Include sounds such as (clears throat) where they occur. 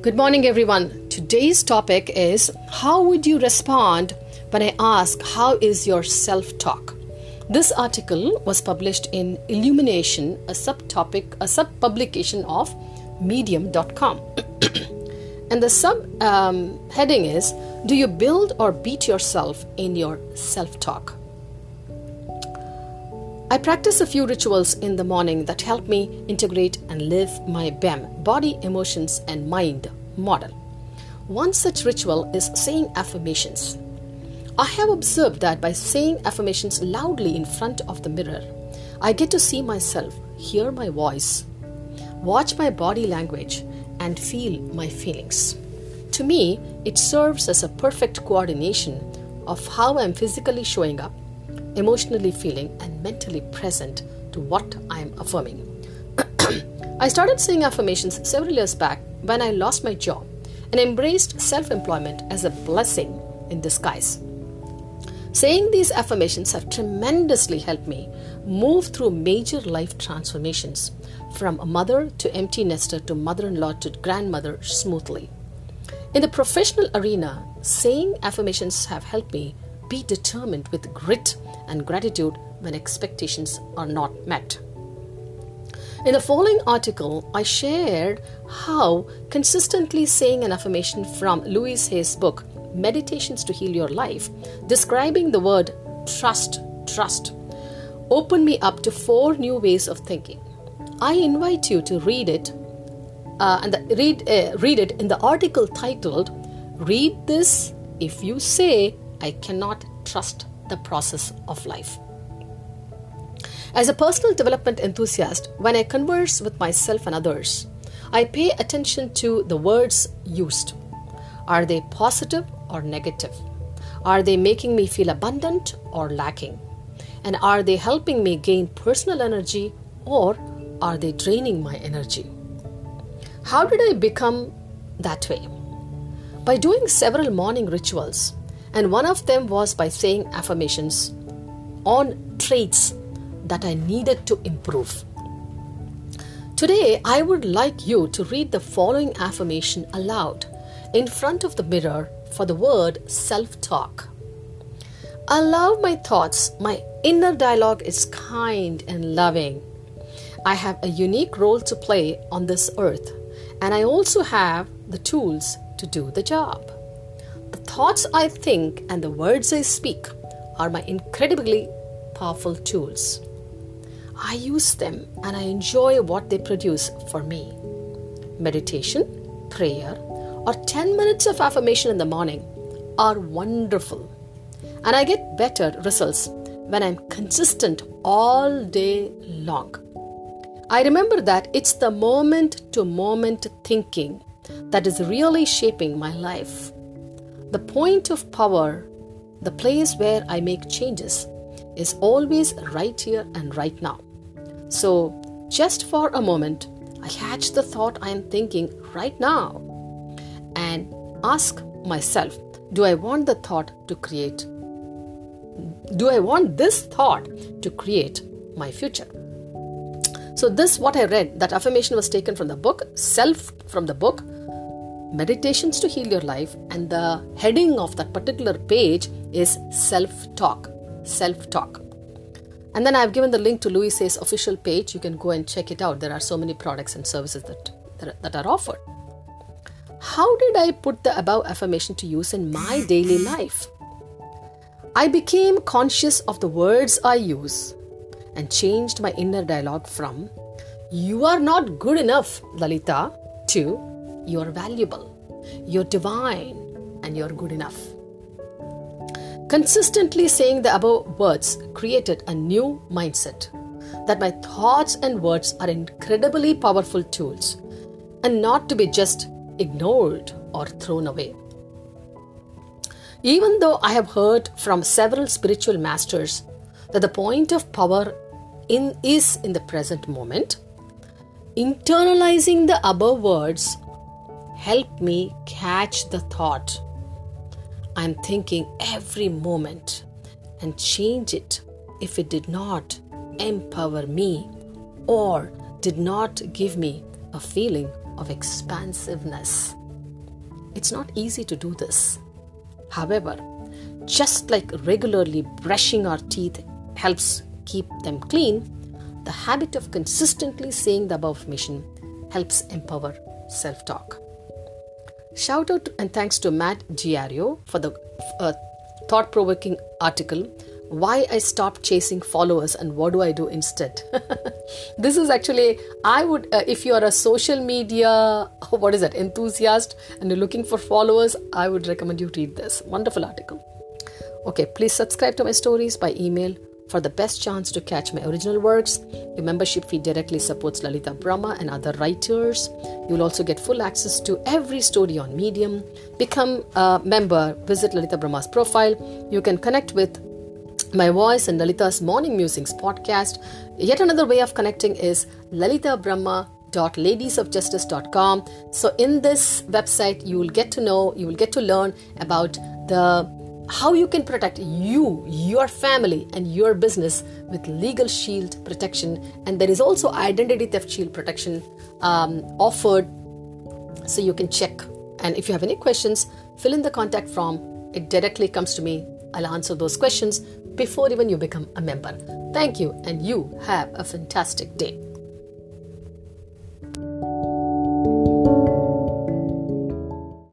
Good morning, everyone. Today's topic is How would you respond when I ask, How is your self talk? This article was published in Illumination, a subtopic, a sub publication of medium.com. (clears throat) and the sub um, heading is Do you build or beat yourself in your self talk? I practice a few rituals in the morning that help me integrate and live my BEM, body, emotions, and mind model. One such ritual is saying affirmations. I have observed that by saying affirmations loudly in front of the mirror, I get to see myself, hear my voice, watch my body language, and feel my feelings. To me, it serves as a perfect coordination of how I'm physically showing up emotionally feeling, and mentally present to what I am affirming. (clears throat) I started saying affirmations several years back when I lost my job and embraced self employment as a blessing in disguise. Saying these affirmations have tremendously helped me move through major life transformations from a mother to empty nester to mother in law to grandmother smoothly. In the professional arena, saying affirmations have helped me be determined with grit and gratitude when expectations are not met. In the following article, I shared how consistently saying an affirmation from Louise Hay's book, Meditations to Heal Your Life, describing the word trust, trust, opened me up to four new ways of thinking. I invite you to read it uh, and the, read, uh, read it in the article titled Read This If You Say I cannot trust the process of life. As a personal development enthusiast, when I converse with myself and others, I pay attention to the words used. Are they positive or negative? Are they making me feel abundant or lacking? And are they helping me gain personal energy or are they draining my energy? How did I become that way? By doing several morning rituals, and one of them was by saying affirmations on traits that I needed to improve. Today, I would like you to read the following affirmation aloud in front of the mirror for the word self talk. I love my thoughts. My inner dialogue is kind and loving. I have a unique role to play on this earth, and I also have the tools to do the job. The thoughts I think and the words I speak are my incredibly powerful tools. I use them and I enjoy what they produce for me. Meditation, prayer, or 10 minutes of affirmation in the morning are wonderful. And I get better results when I'm consistent all day long. I remember that it's the moment to moment thinking that is really shaping my life. The point of power, the place where I make changes, is always right here and right now. So, just for a moment, I catch the thought I am thinking right now and ask myself do I want the thought to create? Do I want this thought to create my future? So, this what I read, that affirmation was taken from the book, self from the book, Meditations to Heal Your Life, and the heading of that particular page is Self Talk. Self Talk. And then I've given the link to Louise Hay's official page. You can go and check it out. There are so many products and services that, that, that are offered. How did I put the above affirmation to use in my daily life? I became conscious of the words I use and changed my inner dialogue from You are not good enough, Lalita, to you're valuable, you're divine, and you're good enough. Consistently saying the above words created a new mindset that my thoughts and words are incredibly powerful tools and not to be just ignored or thrown away. Even though I have heard from several spiritual masters that the point of power in, is in the present moment, internalizing the above words help me catch the thought I'm thinking every moment and change it if it did not empower me or did not give me a feeling of expansiveness. It's not easy to do this. However, just like regularly brushing our teeth helps keep them clean, the habit of consistently saying the above mission helps empower self talk. Shout out and thanks to Matt Giaro for the uh, thought provoking article why I stopped chasing followers and what do I do instead. (laughs) this is actually, I would, uh, if you are a social media, (laughs) what is that, enthusiast and you're looking for followers, I would recommend you read this. Wonderful article. Okay, please subscribe to my stories by email for the best chance to catch my original works. Your membership fee directly supports Lalita Brahma and other writers. You'll also get full access to every story on Medium. Become a member, visit Lalita Brahma's profile. You can connect with my voice and Lalita's Morning Musings podcast. Yet another way of connecting is Lalita Brahma ladiesofjustice.com so in this website you will get to know you will get to learn about the how you can protect you your family and your business with legal shield protection. And there is also identity theft shield protection um, offered. So you can check. And if you have any questions fill in the contact form. It directly comes to me. I'll answer those questions before even you become a member. Thank you, and you have a fantastic day.